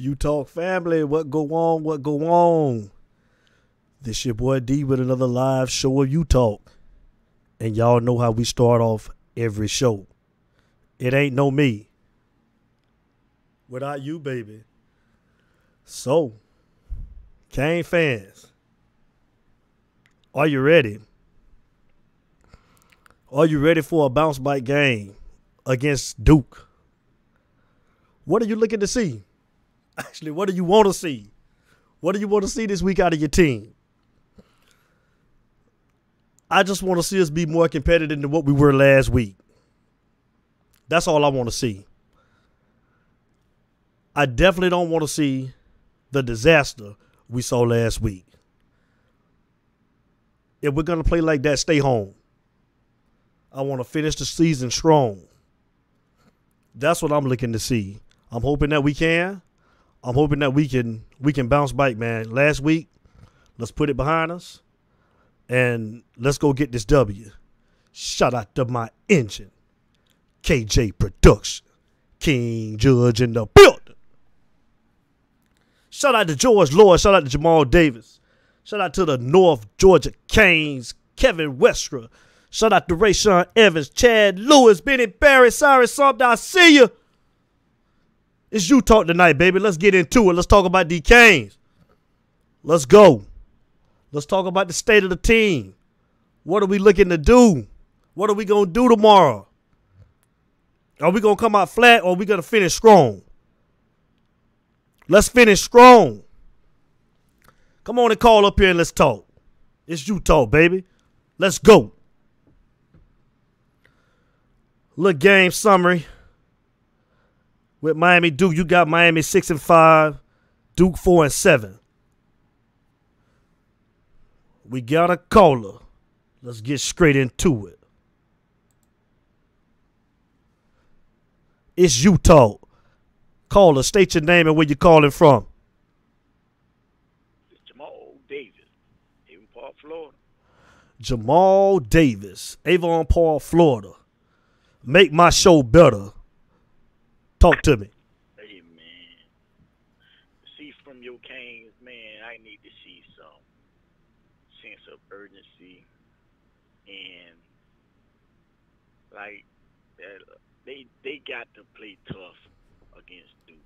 You talk family, what go on, what go on. This your boy D with another live show of You Talk. And y'all know how we start off every show. It ain't no me. Without you, baby. So, Cane fans, are you ready? Are you ready for a bounce back game against Duke? What are you looking to see? Actually, what do you want to see? What do you want to see this week out of your team? I just want to see us be more competitive than what we were last week. That's all I want to see. I definitely don't want to see the disaster we saw last week. If we're going to play like that, stay home. I want to finish the season strong. That's what I'm looking to see. I'm hoping that we can. I'm hoping that we can we can bounce back, man. Last week, let's put it behind us and let's go get this W. Shout out to my engine, KJ Production, King Judge in the building. Shout out to George Lloyd. Shout out to Jamal Davis. Shout out to the North Georgia Canes, Kevin Westra. Shout out to Rayshawn Evans, Chad Lewis, Benny Barrett, Cyrus Sumter. I see you. It's you talk tonight, baby. Let's get into it. Let's talk about the Canes. Let's go. Let's talk about the state of the team. What are we looking to do? What are we going to do tomorrow? Are we going to come out flat or are we going to finish strong? Let's finish strong. Come on and call up here and let's talk. It's you talk, baby. Let's go. Look, game summary. With Miami Duke, you got Miami 6 and 5, Duke 4 and 7. We got a caller. Let's get straight into it. It's you talk. Caller, state your name and where you're calling from. It's Jamal Davis, Avon Park, Florida. Jamal Davis, Avon Park, Florida. Make my show better. Talk to me. Hey man, see from your canes, man. I need to see some sense of urgency and like that. They they got to play tough against Duke.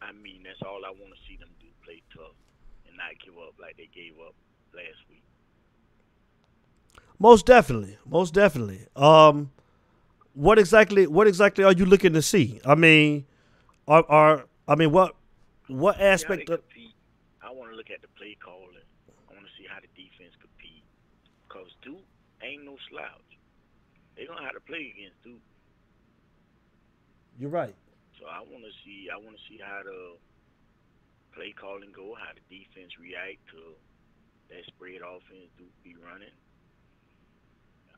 I mean, that's all I want to see them do: play tough and not give up like they gave up last week. Most definitely, most definitely. Um, what exactly? What exactly are you looking to see? I mean, are are I mean what what aspect of compete. I want to look at the play calling. I want to see how the defense compete. Cause Duke ain't no slouch. They don't know how to play against Duke. you're right. So I want to see. I want to see how the play calling go. How the defense react to that spread offense Duke be running.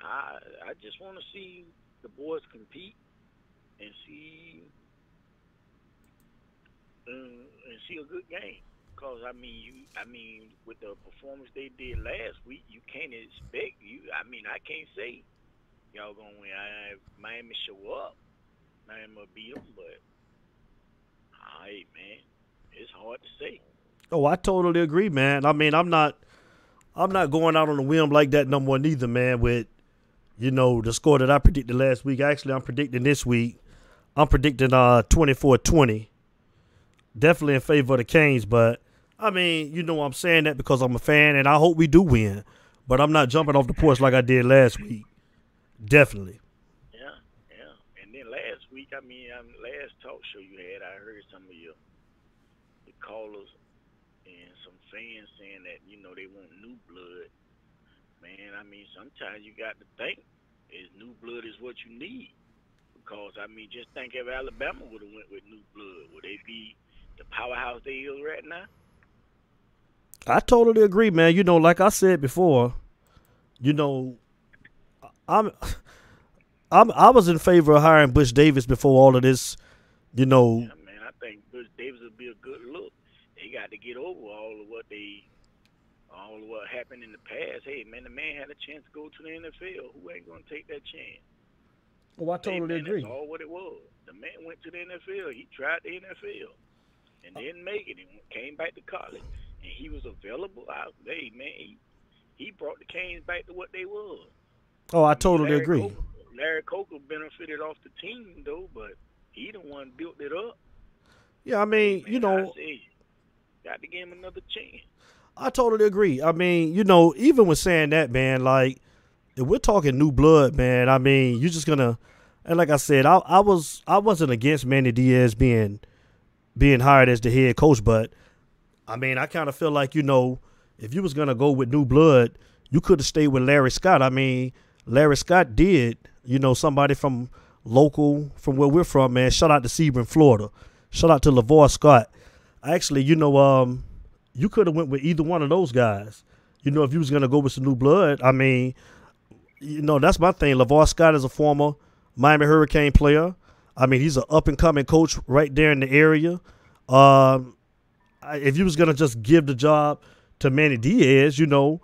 I I just want to see the boys compete and see uh, and see a good game. Cause I mean, you, I mean, with the performance they did last week, you can't expect you. I mean, I can't say y'all gonna win. I, Miami show up, Miami will beat them, but all right, man, it's hard to say. Oh, I totally agree, man. I mean, I'm not I'm not going out on a whim like that no more neither, man, with you know, the score that I predicted last week. Actually, I'm predicting this week. I'm predicting uh 24-20. Definitely in favor of the Canes, but I mean, you know I'm saying that because I'm a fan and I hope we do win. But I'm not jumping off the porch like I did last week. Definitely. Yeah, yeah. And then last week, I mean, um, last talk show you had, I heard some of your the callers and some fans saying that you know they want new blood. Man, I mean, sometimes you got to think is new blood is what you need. Because I mean, just think if Alabama would have went with new blood, would they be the powerhouse they is right now? I totally agree, man. You know, like I said before, you know, I'm, I'm, I was in favor of hiring Butch Davis before all of this. You know, Yeah, man, I think Butch Davis would be a good look. They got to get over all of what they, all of what happened in the past. Hey, man, the man had a chance to go to the NFL. Who ain't gonna take that chance? Well, I Hey, totally man, agree. That's all what it was. The man went to the NFL. He tried the NFL. and uh, didn't make it and came back to college. And he was available. I, hey man, he, he brought the Canes back to what they were. Oh, I totally Larry agree. Coker, Larry Coker benefited off the team though, but he the one built it up. Yeah, I mean, you Man, I know, got to give him another chance. I totally agree. I mean, you know, even with saying that, man, like if we're talking new blood, man, I mean, you're just gonna and like I said, I I was I wasn't against Manny Diaz being being hired as the head coach, but I mean, I kind of feel like, you know, if you was gonna go with new blood, you could have stayed with Larry Scott. I mean, Larry Scott did, you know, somebody from local from where we're from, man. Shout out to Sebring, Florida. Shout out to LaVar Scott. Actually, you know, um, you could have went with either one of those guys. You know, if you was gonna go with some new blood, I mean, you know, that's my thing. LaVar Scott is a former Miami Hurricane player. I mean, he's an up and coming coach right there in the area. Um, if you was gonna just give the job to Manny Diaz, you know,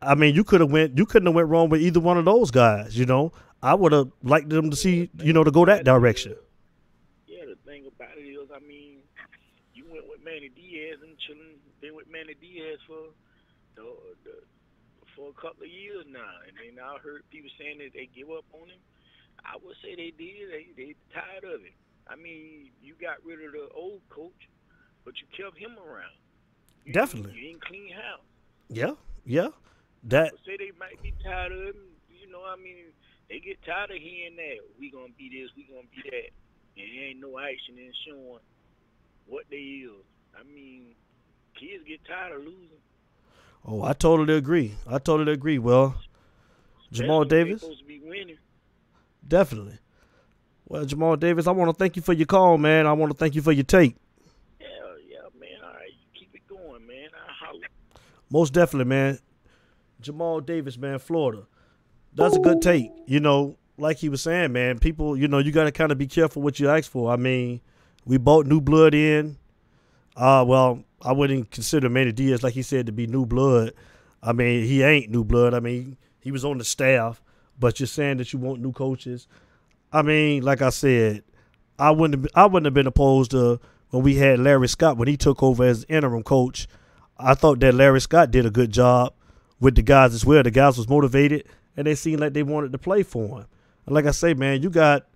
I mean, you could have went, you couldn't have went wrong with either one of those guys. You know, I would have liked them to see, you know, to go that direction. Yeah, the thing about it is, I mean, you went with Manny Diaz and chilling, been with Manny Diaz for the, the for a couple of years now, and then I heard people saying that they give up on him. I would say they did. They they tired of it. I mean, you got rid of the old coach, but you kept him around. You Definitely. Didn't, you didn't clean house. Yeah, yeah, that say they might be tired of him. You know, I mean, they get tired of hearing that we gonna be this, we gonna be that, and there ain't no action in showing what they is. I mean, kids get tired of losing. Oh, I totally agree. I totally agree. Well, Jamal Davis, supposed to be winning. definitely. Well, Jamal Davis, I want to thank you for your call, man. I want to thank you for your take. Yeah, yeah, man. All right, keep it going, man. I holler. Most definitely, man. Jamal Davis, man, Florida. That's a good take. You know, like he was saying, man, people, you know, you got to kind of be careful what you ask for. I mean, we bought new blood in. Uh, well, I wouldn't consider Manny Diaz, like he said, to be new blood. I mean, he ain't new blood. I mean, he was on the staff, but you're saying that you want new coaches. I mean, like I said, I wouldn't have, I wouldn't have been opposed to when we had Larry Scott when he took over as interim coach. I thought that Larry Scott did a good job with the guys as well. The guys was motivated and they seemed like they wanted to play for him. And like I say, man, you got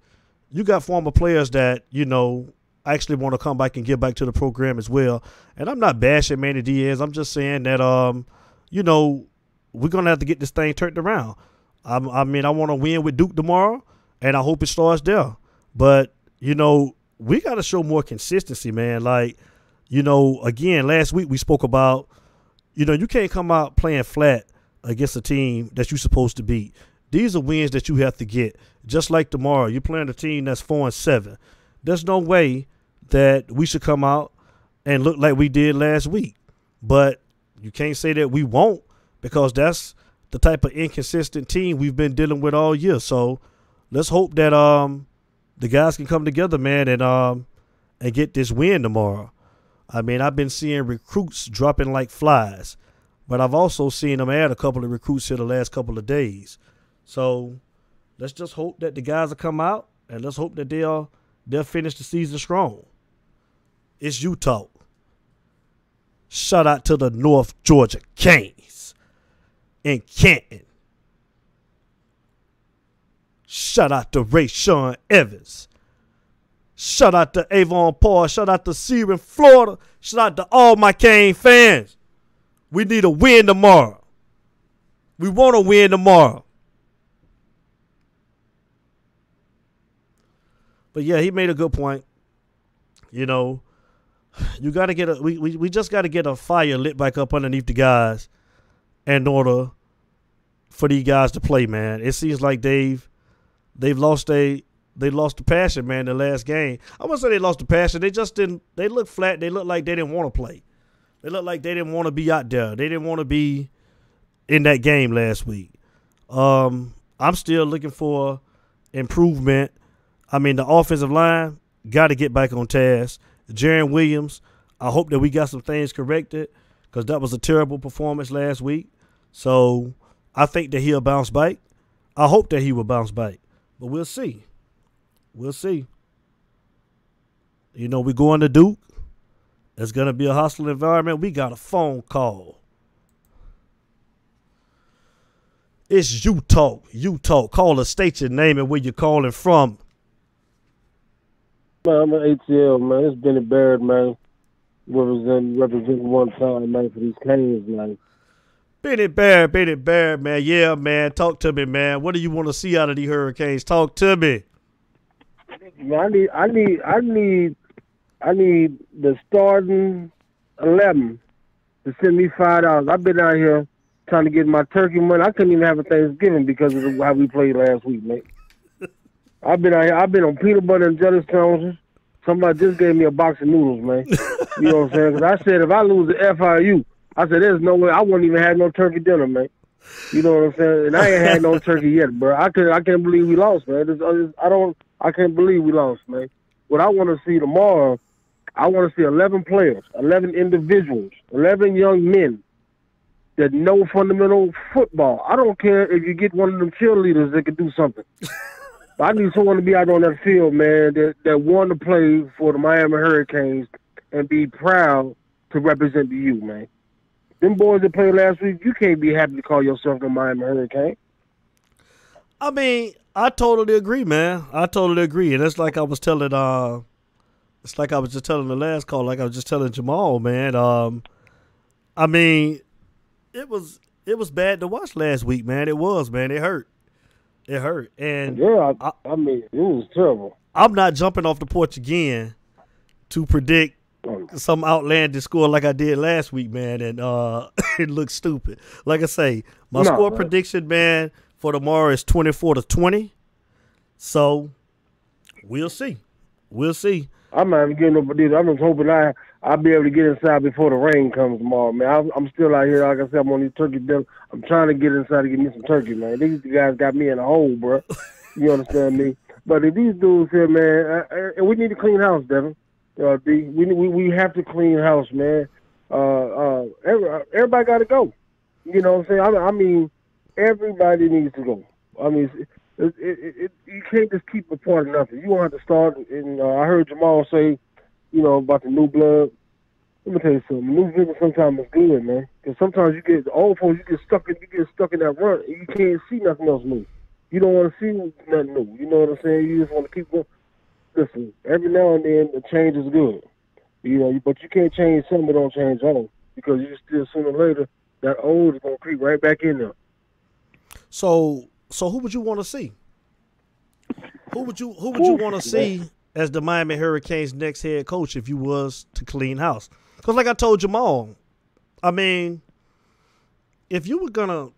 you got former players that you know actually want to come back and get back to the program as well. And I'm not bashing Manny Diaz. I'm just saying that um, you know, we're gonna have to get this thing turned around. I, I mean, I want to win with Duke tomorrow, and I hope it starts there. But you know, we got to show more consistency, man. Like, you know, again, last week we spoke about, you know, you can't come out playing flat against a team that you're supposed to beat. These are wins that you have to get. Just like tomorrow, you're playing a team that's four and seven. There's no way that we should come out and look like we did last week. But you can't say that we won't because that's the type of inconsistent team we've been dealing with all year. So let's hope that um the guys can come together, man, and um and get this win tomorrow. I mean, I've been seeing recruits dropping like flies, but I've also seen them add a couple of recruits here the last couple of days. So let's just hope that the guys will come out, and let's hope that they'll they'll finish the season strong. It's you talk. Shout out to the North Georgia Canes in Canton. Shout out to Rayshawn Evans. Shout out to Avon Park. Shout out to Sebring, Florida. Shout out to all my Cane fans. We need a win tomorrow. We want to win tomorrow. But yeah, he made a good point. You know, you got to get a we, we, we just got to get a fire lit back up underneath the guys in order for these guys to play, man. It seems like they've they've lost a they lost the passion, man. The last game, I wouldn't say they lost the passion. They just didn't. They look flat. They look like they didn't want to play. They look like they didn't want to be out there. They didn't want to be in that game last week. Um, I'm still looking for improvement. I mean, the offensive line got to get back on task. Jarrid Williams, I hope that we got some things corrected because that was a terrible performance last week. So I think that he'll bounce back. I hope that he will bounce back, but we'll see. We'll see. You know, we're going to Duke, It's gonna be a hostile environment. We got a phone call. It's you talk. You talk. Call us. State your name and where you're calling from. Man, I'm an ATL, man. It's Benny Barrett, man. Representing, representing one time, man, for these Canes, man. Benny Barrett, Benny Barrett, man. Yeah, man. Talk to me, man. What do you want to see out of the Hurricanes? Talk to me. I need, I need, I need, I need the starting eleven to send me five dollars. I've been out here trying to get my turkey money. I couldn't even have a Thanksgiving because of how we played last week, man. I've been out here, I've been on peanut butter and jelly sandwiches. Somebody just gave me a box of noodles, man. you know what I'm saying? Because I said if I lose the FIU, I said there's no way I wouldn't even have no turkey dinner, man. You know what I'm saying? And I ain't had no turkey yet, bro. I can I can't believe we lost, man. It's, uh, it's, I don't I can't believe we lost, man. What I want to see tomorrow, I want to see 11 players, 11 individuals, 11 young men that know fundamental football. I don't care if you get one of them cheerleaders that can do something. I need someone to be out on that field, man, that, that want to play for the Miami Hurricanes and be proud to represent the U, man. Them boys that played last week, you can't be happy to call yourself the Miami Hurricane. I mean, I totally agree, man. I totally agree, and it's like I was telling, uh, it's like I was just telling the last call, like I was just telling Jamal, man. Um, I mean, it was it was bad to watch last week, man. It was, man. It hurt. It hurt, and yeah, I, I mean, it was terrible. I'm not jumping off the porch again to predict some outlandish score like I did last week, man, and uh, it looks stupid. Like I say, my no, score man. prediction, man, for tomorrow is 24 to 20. So we'll see. We'll see. I'm not even getting no either. I'm just hoping I I'll be able to get inside before the rain comes tomorrow, man. I'm, I'm still out here, like I said, I'm on these turkey dinner. I'm trying to get inside to get me some turkey, man. These guys got me in a hole, bro. You understand me? But if these dudes here, man, and we need to clean house, Devin. Uh, D, we we we have to clean house, man. Uh, uh, every, everybody got to go. You know what I'm saying? I, I mean, everybody needs to go. I mean, it, it, it, you can't just keep a part of nothing. You don't have to start. And uh, I heard Jamal say, you know, about the new blood. Let me tell you something. New vision sometimes is good, man. Because sometimes you get old folks, you get stuck in, you get stuck in that rut, and you can't see nothing else new. You don't want to see nothing new. You know what I'm saying? You just want to keep going. Listen, every now and then the change is good. You know, but you can't change something that don't change all because you still sooner or later that old is gonna creep right back in there. So, so who would you want to see? Who would you who would you want to see as the Miami Hurricanes' next head coach if you was to clean house? Because, like I told Jamal, I mean, if you were gonna,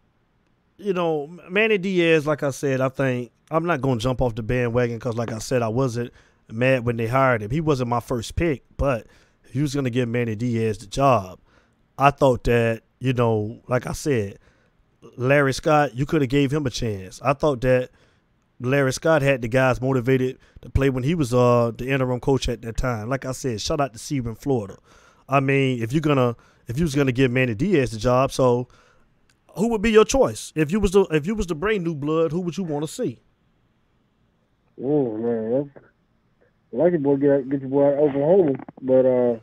you know, Manny Diaz, like I said, I think I'm not gonna jump off the bandwagon because, like I said, I wasn't mad when they hired him. He wasn't my first pick, but he was gonna give Manny Diaz the job. I thought that, you know, like I said, Larry Scott, you could have gave him a chance. I thought that Larry Scott had the guys motivated to play when he was uh the interim coach at that time. Like I said, shout out to Sebring, Florida. I mean, if you're gonna if you was gonna give Manny Diaz the job, so who would be your choice? If you was to if you was to bring new blood, who would you want to see? Oh man, I like your boy get get your boy out of Oklahoma, but uh,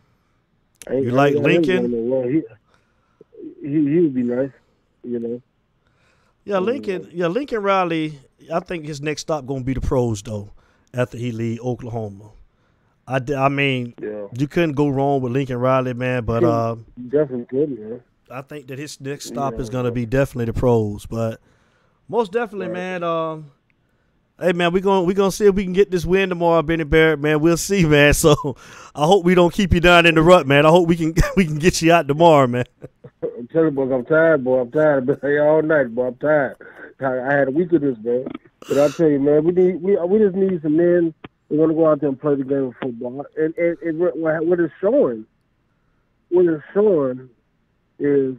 you like Lincoln? He, he he would be nice, you know. Yeah, Lincoln. Yeah, Lincoln Riley I think his next stop gonna be the pros though. After he leave Oklahoma, I, I mean, yeah. you couldn't go wrong with Lincoln Riley, man. But uh, definitely could, man. I think that his next stop yeah, is gonna be definitely the pros, but most definitely, right. man. Um, hey, man, we gonna we gonna see if we can get this win tomorrow, Benny Barrett, man. We'll see, man. So I hope we don't keep you down in the rut, man. I hope we can we can get you out tomorrow, man. I'm telling you, boys, I'm tired, boy. I'm tired. I've been here all night, boy. I'm tired. I had a week of this, man. But I tell you, man, we need we we just need some men who want to go out there and play the game of football. And and, and what it's showing, what it's showing, is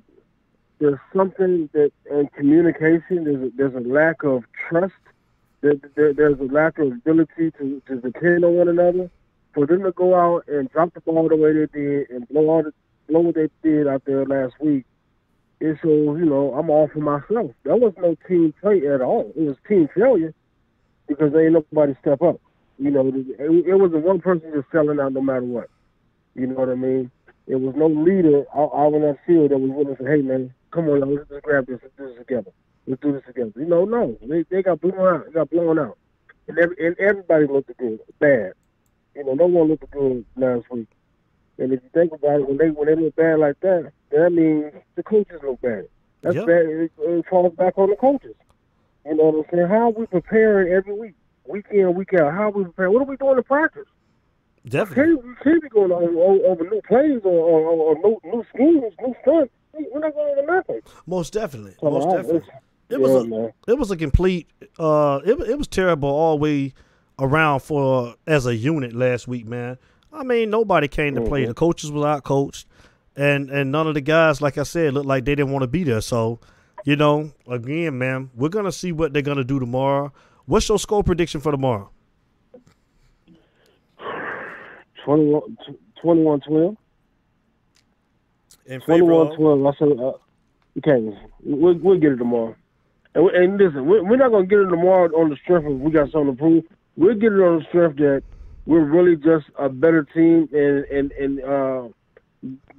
there's something that in communication. There's a, there's a lack of trust. There, there, there's a lack of ability to, to depend on one another. For them to go out and drop the ball the way they did and blow all the blow what they did out there last week and so, you know, I'm all for myself. That was no team play at all. It was team failure because there ain't nobody step up. You know, it, it was a one person just selling out no matter what. You know what I mean? It was no leader out, out on that field that was willing to say, "Hey, man, come on, let's just grab this, let's do this together. Let's do this together." You know, no, they they got blown out. They got blown out, and every, and everybody looked good, bad. You know, no one looked good last week. And if you think about it, when they when they look bad like that, that means the coaches look bad. That's Yep. bad. It, it falls back on the coaches. You know what I'm saying? How are we preparing every week, week in, week out? How are we preparing? What are we doing in practice? Definitely. Can't, we can't be going over, over, over new plays or, or, or, or new, new schemes, new stunts. We're not going over nothing. Most definitely. So, Most I- definitely. It's- It was yeah, a man. it was a complete uh it, it was terrible all the way around for as a unit last week, man. I mean, nobody came to play. Mhm. The coaches was out coached and and none of the guys, like I said, looked like they didn't want to be there. So, you know, again, man, we're gonna see what they're gonna do tomorrow. What's your score prediction for tomorrow? 21 21 12. In 21 12. I said, uh, you can't. We'll, we'll get it tomorrow. And, and listen, we're, we're not going to get it tomorrow on the strength of we got something to prove. We'll get it on the strength that we're really just a better team, and and and uh,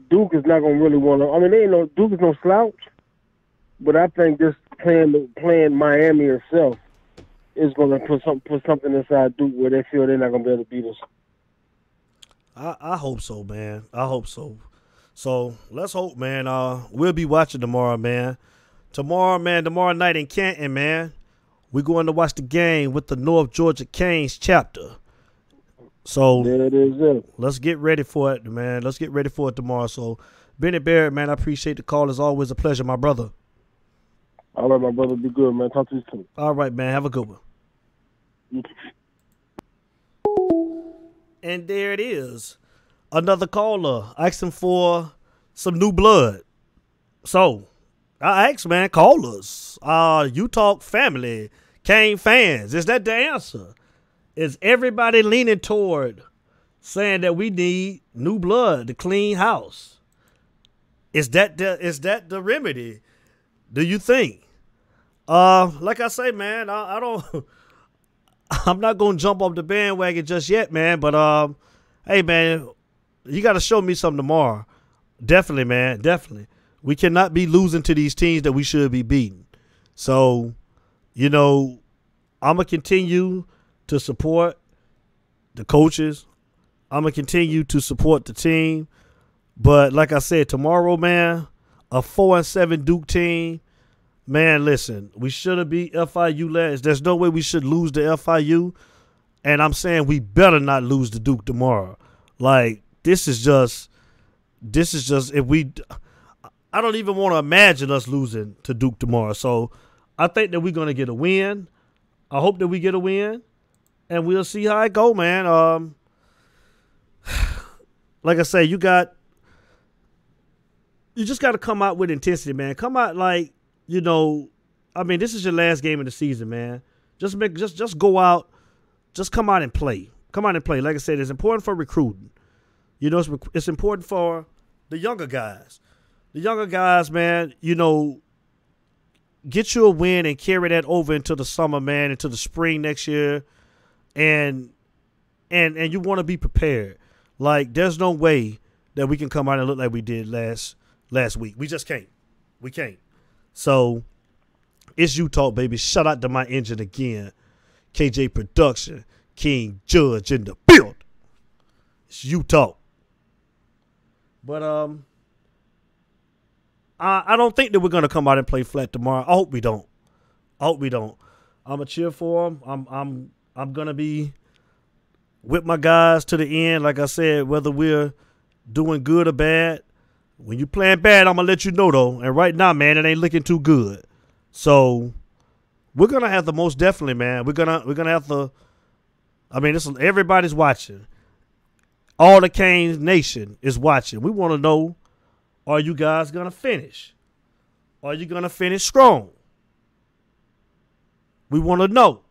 Duke is not going to really want to. I mean, they ain't no Duke is no slouch, but I think this playing playing Miami itself is going to put some put something inside Duke where they feel they're not going to be able to beat us. I, I hope so, man. I hope so. So let's hope, man. Uh, we'll be watching tomorrow, man. Tomorrow, man. Tomorrow night in Canton, man. We're going to watch the game with the North Georgia Canes chapter. So is. Let's get ready for it, man. Let's get ready for it tomorrow. So Benny Barrett, man, I appreciate the call. It's always a pleasure, my brother. All right, my brother. Be good, man. Talk to you soon. All right, man. Have a good one. And there it is. Another caller asking for some new blood. So I asked, man, call us. Uh you talk family, Cane fans. Is that the answer? Is everybody leaning toward saying that we need new blood to clean house? Is that the is that the remedy? Do you think? Uh, like I say, man, I, I don't I'm not gonna jump off the bandwagon just yet, man. But um, hey, man, you got to show me something tomorrow. Definitely, man. Definitely. We cannot be losing to these teams that we should be beating. So, you know, I'm gonna continue to support the coaches. I'm gonna continue to support the team. But like I said, tomorrow, man, a four and seven Duke team. Man, listen, we should have beat FIU last. There's no way we should lose to FIU. And I'm saying we better not lose to Duke tomorrow. Like, this is just this is just if we I don't even want to imagine us losing to Duke tomorrow. So I think that we're gonna get a win. I hope that we get a win. And we'll see how it go, man. Um like I say, you got you just gotta come out with intensity, man. Come out like you know, I mean, this is your last game of the season, man. Just make just just go out, just come out and play. Come out and play. Like I said, it's important for recruiting. You know, it's, it's important for the younger guys. The younger guys, man. You know, get you a win and carry that over into the summer, man, into the spring next year, and and and you want to be prepared. Like, there's no way that we can come out and look like we did last last week. We just can't. We can't. So it's you talk, baby. Shout out to my engine again. KJ Production, King Judge in the build. It's you talk. But um I I don't think that we're gonna come out and play flat tomorrow. I hope we don't. I hope we don't. I'm a cheer for them. I'm I'm I'm gonna be with my guys to the end. Like I said, whether we're doing good or bad, when you playing bad, I'm gonna let you know though. And right now, man, it ain't looking too good. So we're gonna have to most definitely, man. We're gonna we're gonna have to. I mean, this everybody's watching. All the Canes Nation is watching. We want to know: Are you guys gonna finish? Are you gonna finish strong? We want to know.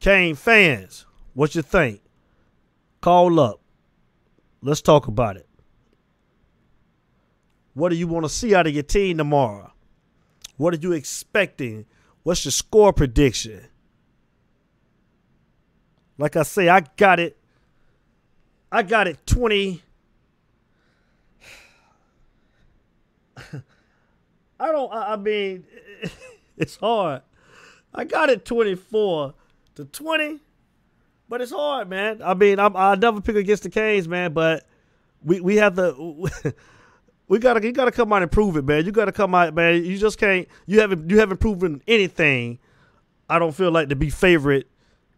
Cane fans, what you think? Call up. Let's talk about it. What do you want to see out of your team tomorrow? What are you expecting? What's your score prediction? Like I say, I got it I got it 20. I don't, I, I mean, it's hard. I got it 24 to 20, but it's hard, man. I mean, I'm, I never pick against the Canes, man, but we, we have to. we gotta you gotta come out and prove it, man. You gotta come out, man. You just can't. You haven't you haven't proven anything. I don't feel like to be favorite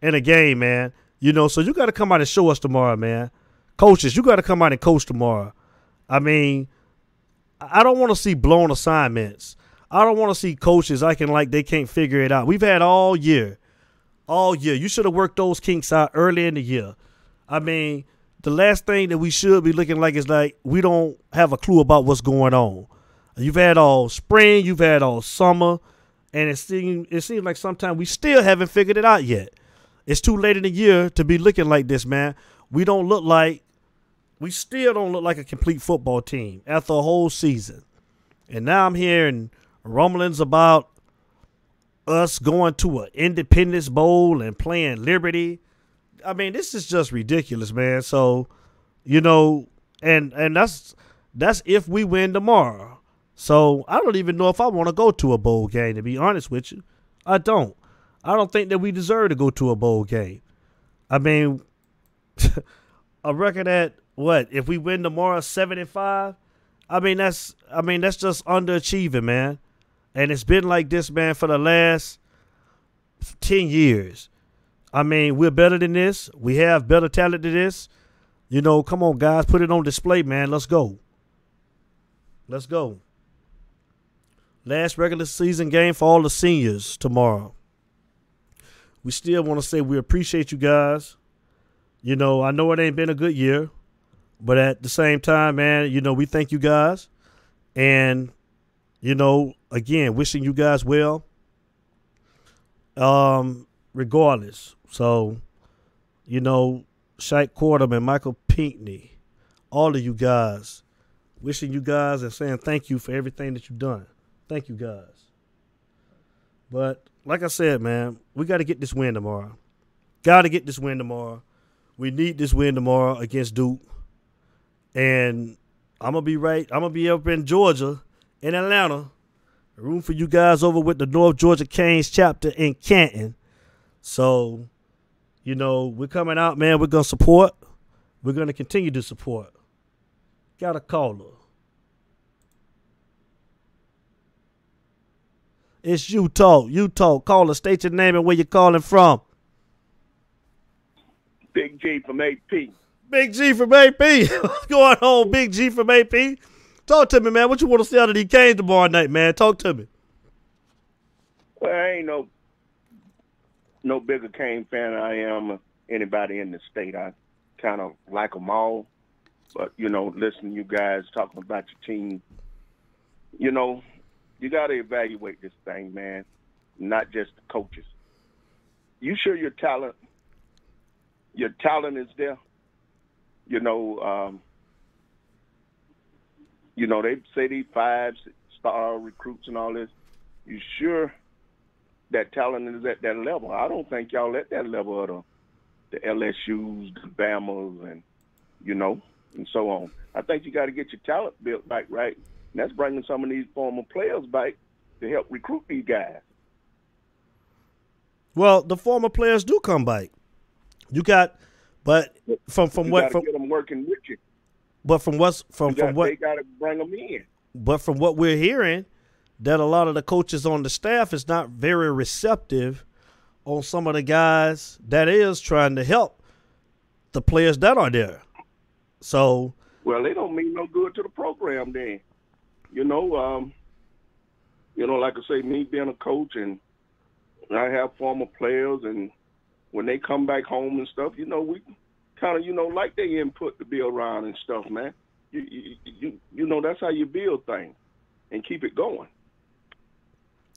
in a game, man. You know, so you gotta come out and show us tomorrow, man. Coaches, you gotta come out and coach tomorrow. I mean, I don't want to see blown assignments. I don't want to see coaches acting like they can't figure it out. We've had all year, all year. You should have worked those kinks out early in the year. I mean, the last thing that we should be looking like is like we don't have a clue about what's going on. You've had all spring, you've had all summer, and it seems it seems like sometimes we still haven't figured it out yet. It's too late in the year to be looking like this, man. We don't look like we still don't look like a complete football team after a whole season. And now I'm hearing rumblings about us going to an Independence Bowl and playing Liberty I mean, this is just ridiculous, man. So, you know, and and that's that's if we win tomorrow. So I don't even know if I want to go to a bowl game. To be honest with you, I don't. I don't think that we deserve to go to a bowl game. I mean, a record at what if we win tomorrow seventy five? I mean that's I mean that's just underachieving, man. And it's been like this, man, for the last ten years. I mean, we're better than this. We have better talent than this. You know, come on, guys, put it on display, man. Let's go. Let's go. Last regular season game for all the seniors tomorrow. We still want to say we appreciate you guys. You know, I know it ain't been a good year, but at the same time, man, you know, we thank you guys. And, you know, again, wishing you guys well. Um, regardless. So, you know, Shaq Quarterman, Michael Pinckney, all of you guys, wishing you guys and saying thank you for everything that you've done. Thank you guys. But like I said, man, we got to get this win tomorrow. Got to get this win tomorrow. We need this win tomorrow against Duke. And I'm to be right. I'm to be up in Georgia, in Atlanta. Room for you guys over with the North Georgia Canes chapter in Canton. So you know, we're coming out, man. We're gonna support. We're gonna continue to support. Got a caller. It's you talk. You talk. Caller, state your name and where you're calling from. Big G from AP. Big G from AP. What's going on, Big G from AP? Talk to me, man. What you want to see out of these games tomorrow night, man? Talk to me. Well, I ain't no no bigger Cane fan I am anybody in the state. I kind of like them all. But, you know, listening to you guys talking about your team, you know, you got to evaluate this thing, man, not just the coaches. You sure your talent, your talent is there? You know, um, you know, they say these five star recruits and all this. You sure that talent is at that level. I don't think y'all at that level of the, the LSU's, the Bamas, and you know, and so on. I think you got to get your talent built back right. And that's bringing some of these former players back to help recruit these guys. Well, the former players do come back. You got, but from from you what from get them working with you. But from what's from got, from what they got to bring them in. But from what we're hearing, that a lot of the coaches on the staff is not very receptive on some of the guys that is trying to help the players that are there. So well, they don't mean no good to the program then. You know, um, you know, like I say, me being a coach and I have former players and when they come back home and stuff, you know, we kind of, you know, like their input to be around and stuff, man. You, you, you, you know, that's how you build things and keep it going.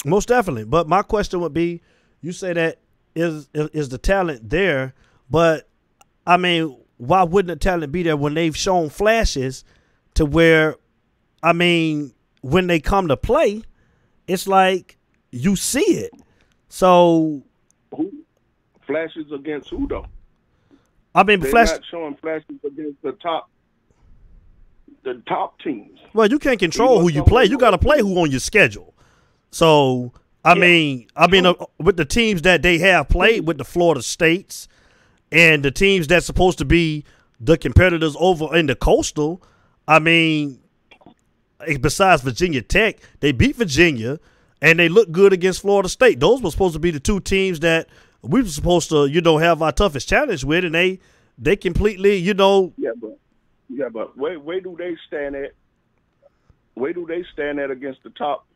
Most definitely. But my question would be, you say that is is the talent there, but I mean, why wouldn't the talent be there when they've shown flashes to where I mean, when they come to play, it's like you see it. So flashes against who though? I mean, They're flash. not showing flashes against the top, the top teams. Well, you can't control who you play. You got to play who on your schedule. So, I Yeah. mean, I mean, uh, with the teams that they have played with the Florida States and the teams that's supposed to be the competitors over in the coastal, I mean, eh, besides Virginia Tech, they beat Virginia and they look good against Florida State. Those were supposed to be the two teams that we were supposed to, you know, have our toughest challenge with, and they they completely, you know, Yeah, but yeah, but where where do they stand at? Where do they stand at against the top?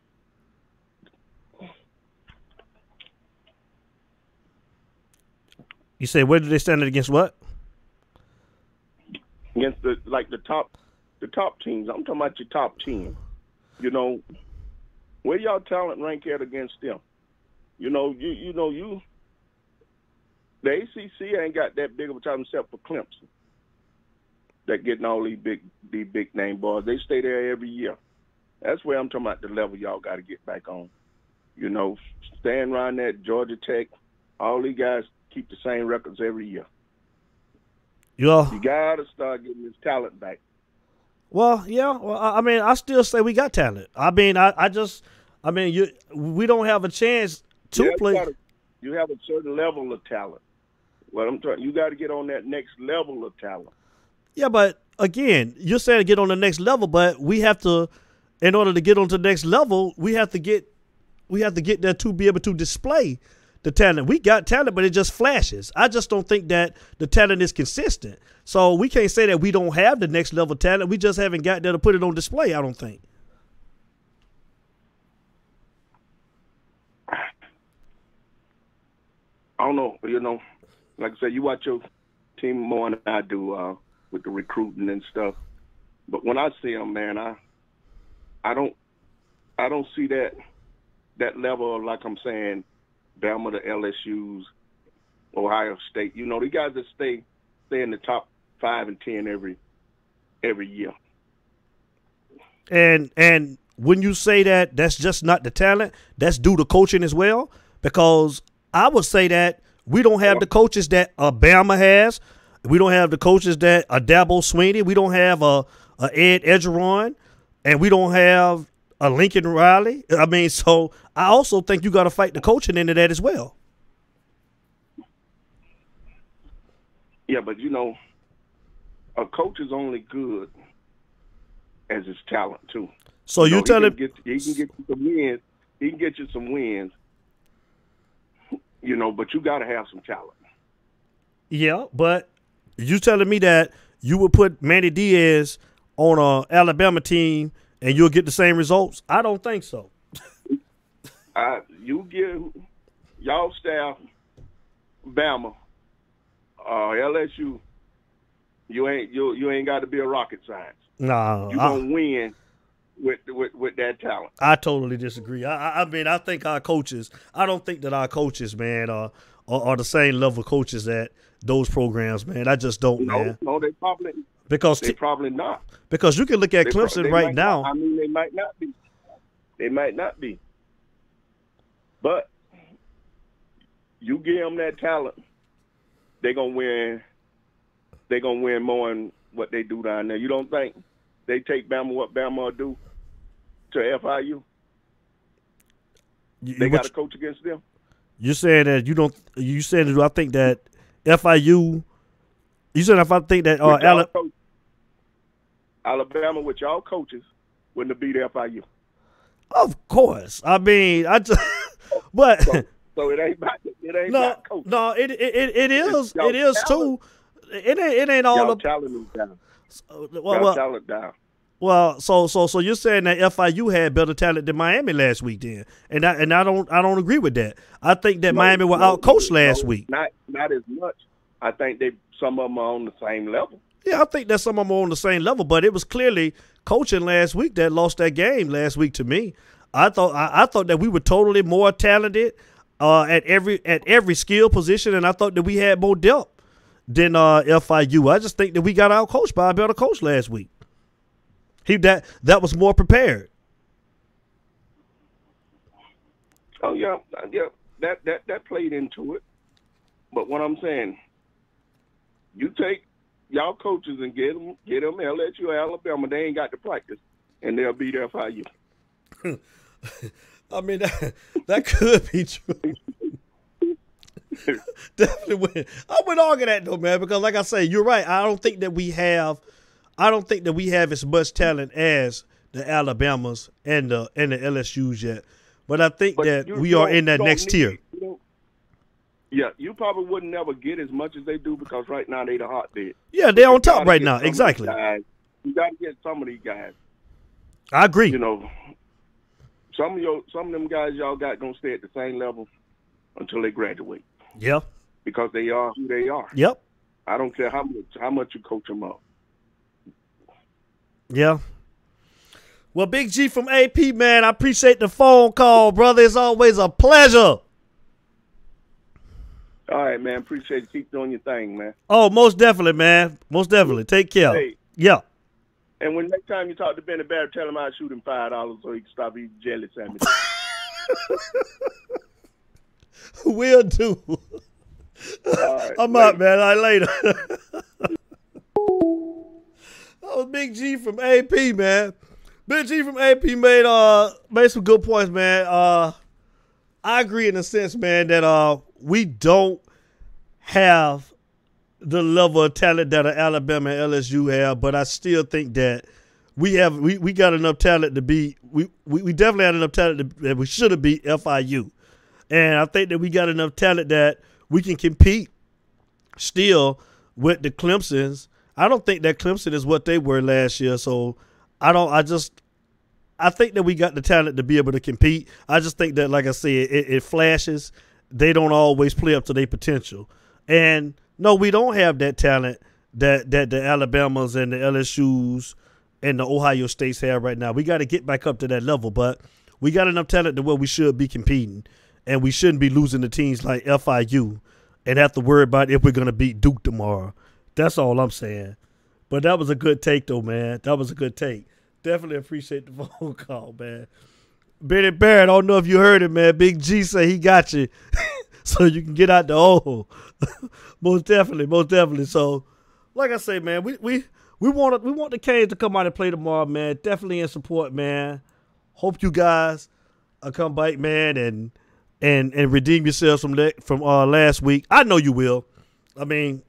you say where do they stand at against what? Against the like the top, the top teams. I'm talking about your top team. You know, where y'all talent rank at against them? You know, you you know you. The ACC ain't got that big of a time except for Clemson. That getting all these big these big name boys. They stay there every year. That's where I'm talking about the level y'all got to get back on. You know, staying around that Georgia Tech, all these guys keep the same records every year. You all, You got to start getting this talent back. well, yeah. Well, I mean, I still say we got talent. I mean, I, I just, I mean, you, we don't have a chance to You have play. gotta- you have a certain level of talent. What I'm trying, you got to get on that next level of talent. Yeah, but again, you're saying to get on the next level, but we have to, in order to get on to the next level, we have to get, we have to get there to be able to display the talent. We got talent, but it just flashes. I just don't think that the talent is consistent. So we can't say that we don't have the next level talent. We just haven't got there to put it on display. I don't think. I don't know, you know, like I said, you watch your team more than I do uh, with the recruiting and stuff. But when I see them, man, I, I don't, I don't see that, that level. Of, like I'm saying, Bama, the LSU's, Ohio State. You know, the guys that stay, stay in the top five and ten every, every year. And and when you say that, that's just not the talent. That's due to coaching as well. Because I would say that we don't have the coaches that uh, Alabama has. We don't have the coaches that a Dabo Swinney. We don't have a, a Ed Orgeron, and we don't have a Lincoln Riley. I mean, so I also think you got to fight the coaching into that as well. Yeah, but you know, a coach is only good as his talent too. So you know, tell he him, can get he can get you some wins. He can get you some wins. You know, but you got to have some talent. yeah, but you telling me that you would put Manny Diaz on a Alabama team and you'll get the same results? I don't think so. Uh, you give y'all staff, Bama, uh, LSU. You ain't you you ain't got to be a rocket science. No, You I, gonna win with with with that talent. I totally disagree. I, I, mean, I think our coaches. I don't think that our coaches, man, are are, are the same level coaches that those programs, man. I just don't, No, man. no, they probably Because they t- probably not. because you can look at They Clemson they right now. Not, I mean, they might not be. They might not be. But you give them that talent, they're gonna win. They're gonna win more than what they do down there. You don't think they take Bama what Bama do to FIU? You, They you- got to coach against them. you're saying that you don't. You saying that I think that FIU. You said if I think that uh, With Ala- coach- Alabama with y'all coaches wouldn't have beat FIU. of course. I mean, I just. But So, so it ain't about it ain't no, about coach. no, it it, it, it is it is too. It ain't it ain't all Y'all of, talent is down. well, well, talent down. Well, so so so you're saying that FIU had better talent than Miami last week, then, and I and I don't I don't agree with that. I think that No, Miami were no, outcoached no, last week. Not not as much. I think they some of them are on the same level. Yeah, I think that some of them are on the same level, but it was clearly coaching last week that lost that game last week to me. I thought I, I thought that we were totally more talented uh, at every at every skill position, and I thought that we had more depth than uh, FIU. I just think that we got outcoached by a better coach last week. He that that was more prepared. Oh yeah, yeah. That that that played into it. But what I'm saying, you take y'all coaches and get them, get them LSU Alabama. They ain't got to practice, and they'll be there for you. I mean, that, that could be true. Definitely would. I would argue that though, man, because like I say, you're right. I don't think that we have, I don't think that we have as much talent as the Alabamas and the and the LSU's yet. But I think But that we are in that next tier. you Yeah, you probably wouldn't never get as much as they do because right now they the hotbed. Yeah, they're on top right now. some of these Exactly. guys. You got to get some of these guys. I agree. You know, some of your some of them guys y'all got gonna stay at the same level until they graduate Yeah. because they are who they are. Yep. I don't care how much how much you coach them up. Yeah. Well, Big G from AP, man, I appreciate the phone call, brother. It's always a pleasure. All right, man. Appreciate you. Keep doing your thing, man. Oh, most definitely, man. Most definitely. Take care. Hey. Yeah. And when next time you talk to Benny Barrett, tell him I shoot him five dollars so he can stop eating jelly sandwiches. Will do. All right, I'm later. out, man. I later. was Big G from AP, man. Big G from AP made uh made some good points, man. Uh I agree in a sense, man, that uh we don't have the level of talent that Alabama and LSU have, but I still think that we have we, we got enough talent to be we, we, we definitely had enough talent to, that we should have beat FIU. And I think that we got enough talent that we can compete still with the Clemsons. I don't think that Clemson is what they were last year. So I don't. I just. I think that we got the talent to be able to compete. I just think that, like I said, it, it flashes. They don't always play up to their potential. And no, we don't have that talent that that the Alabamas and the LSU's and the Ohio States have right now. We got to get back up to that level, but we got enough talent to where we should be competing, and we shouldn't be losing to teams like FIU and have to worry about if we're gonna beat Duke tomorrow. That's all I'm saying. But that was a good take, though, man. That was a good take. Definitely appreciate the phone call, man. Benny Barrett, I don't know if you heard it, man. Big G say he got you, so you can get out the hole. most definitely, most definitely. So, like I say, man, we we we want we want the Canes to come out and play tomorrow, man. Definitely in support, man. Hope you guys uh, come back, man, and and and redeem yourselves from that from uh, last week. I know you will. I mean,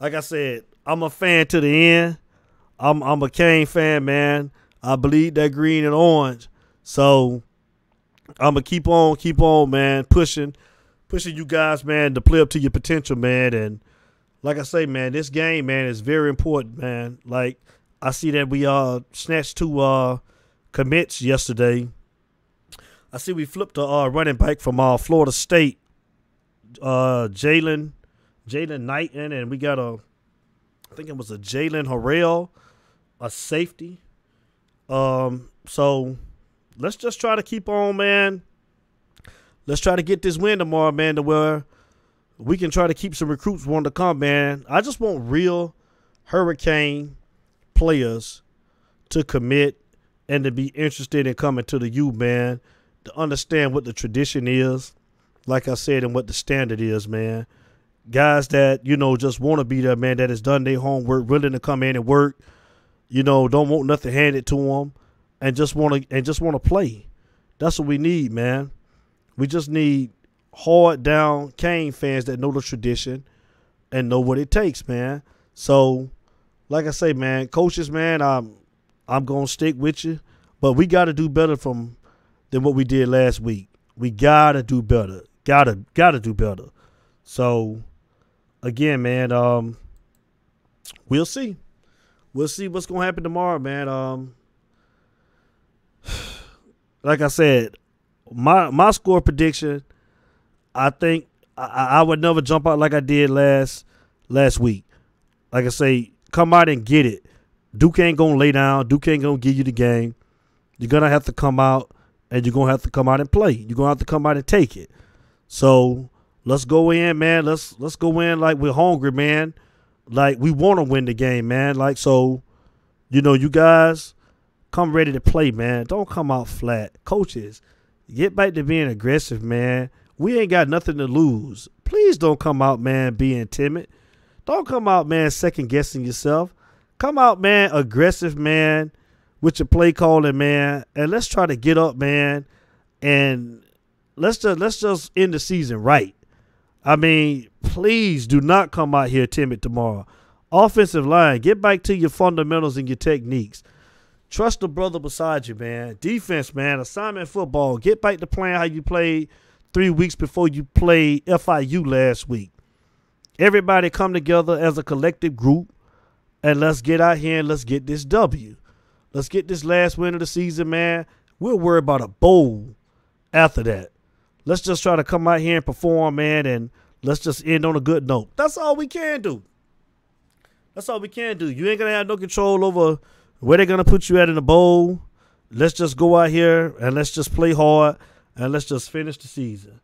like I said, I'm a fan to the end. I'm I'm a Cane fan, man. I bleed that green and orange. So I'm gonna keep on, keep on, man, pushing, pushing you guys, man, to play up to your potential, man. And like I say, man, this game, man, is very important, man. Like I see that we uh snatched two uh commits yesterday. I see we flipped a uh, running back from uh Florida State, uh Jaylan, Jaylan Knighton, and we got a, I think it was a Jalen Harrell, a safety. Um, so let's just try to keep on, man. Let's try to get this win tomorrow, man, to where we can try to keep some recruits wanting to come, man. I just want real Hurricane players to commit and to be interested in coming to the U, man, to understand what the tradition is, like I said, and what the standard is, man. Guys that, you know, just want to be there, man, that has done their homework, willing to come in and work, you know, don't want nothing handed to them, and just want to and just want to play. That's what we need, man. We just need hard down Cane fans that know the tradition and know what it takes, man. So, like I say, man, coaches, man, I'm I'm gonna stick with you, but we got to do better from than what we did last week. We gotta do better. Gotta gotta do better. So, again, man, um, we'll see. We'll see what's gonna happen tomorrow, man. Um, like I said, my my score prediction, I think I, I would never jump out like I did last last week. Like I say, come out and get it. Duke ain't gonna lay down. Duke ain't gonna give you the game. You're gonna have to come out and you're gonna have to come out and play. You're gonna have to come out and take it. So let's go in, man. Let's let's go in like we're hungry, man. Like we want to win the game, man. Like so, you know, you guys come ready to play, man. Don't come out flat. Coaches, get back to being aggressive, man. We ain't got nothing to lose. Please don't come out, man, being timid. Don't come out, man, second guessing yourself. Come out, man, aggressive, man, with your play calling, man, and let's try to get up, man, and let's just let's just end the season right. I mean, please do not come out here timid tomorrow. Offensive line, get back to your fundamentals and your techniques. Trust the brother beside you, man. Defense, man. Assignment football. Get back to playing how you played three weeks before you played FIU last week. Everybody come together as a collective group and let's get out here and let's get this W. Let's get this last win of the season, man. We'll worry about a bowl after that. Let's just try to come out here and perform, man, and let's just end on a good note. That's all we can do. That's all we can do. You ain't gonna have no control over where they're gonna put you at in the bowl. Let's just go out here and let's just play hard and let's just finish the season.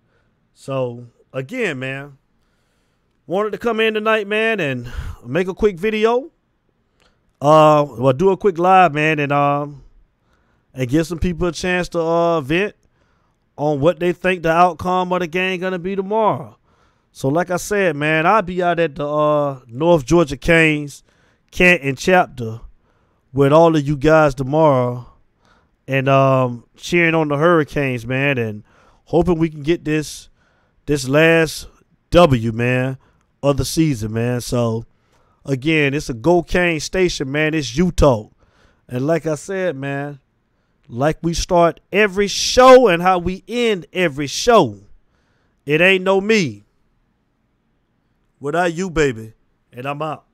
So again, man, wanted to come in tonight, man, and make a quick video. Uh, well, do a quick live, man, and um, and give some people a chance to uh vent on what they think the outcome of the game gonna be tomorrow. So, like I said, man, I'll be out at the uh, North Georgia Canes Canton chapter with all of you guys tomorrow, and um, cheering on the Hurricanes, man, and hoping we can get this this last W, man, of the season, man. So, again, it's a Go Cane station, man. It's you talk, and like I said, man, like we start every show and how we end every show. It ain't no me without you, baby. And I'm out.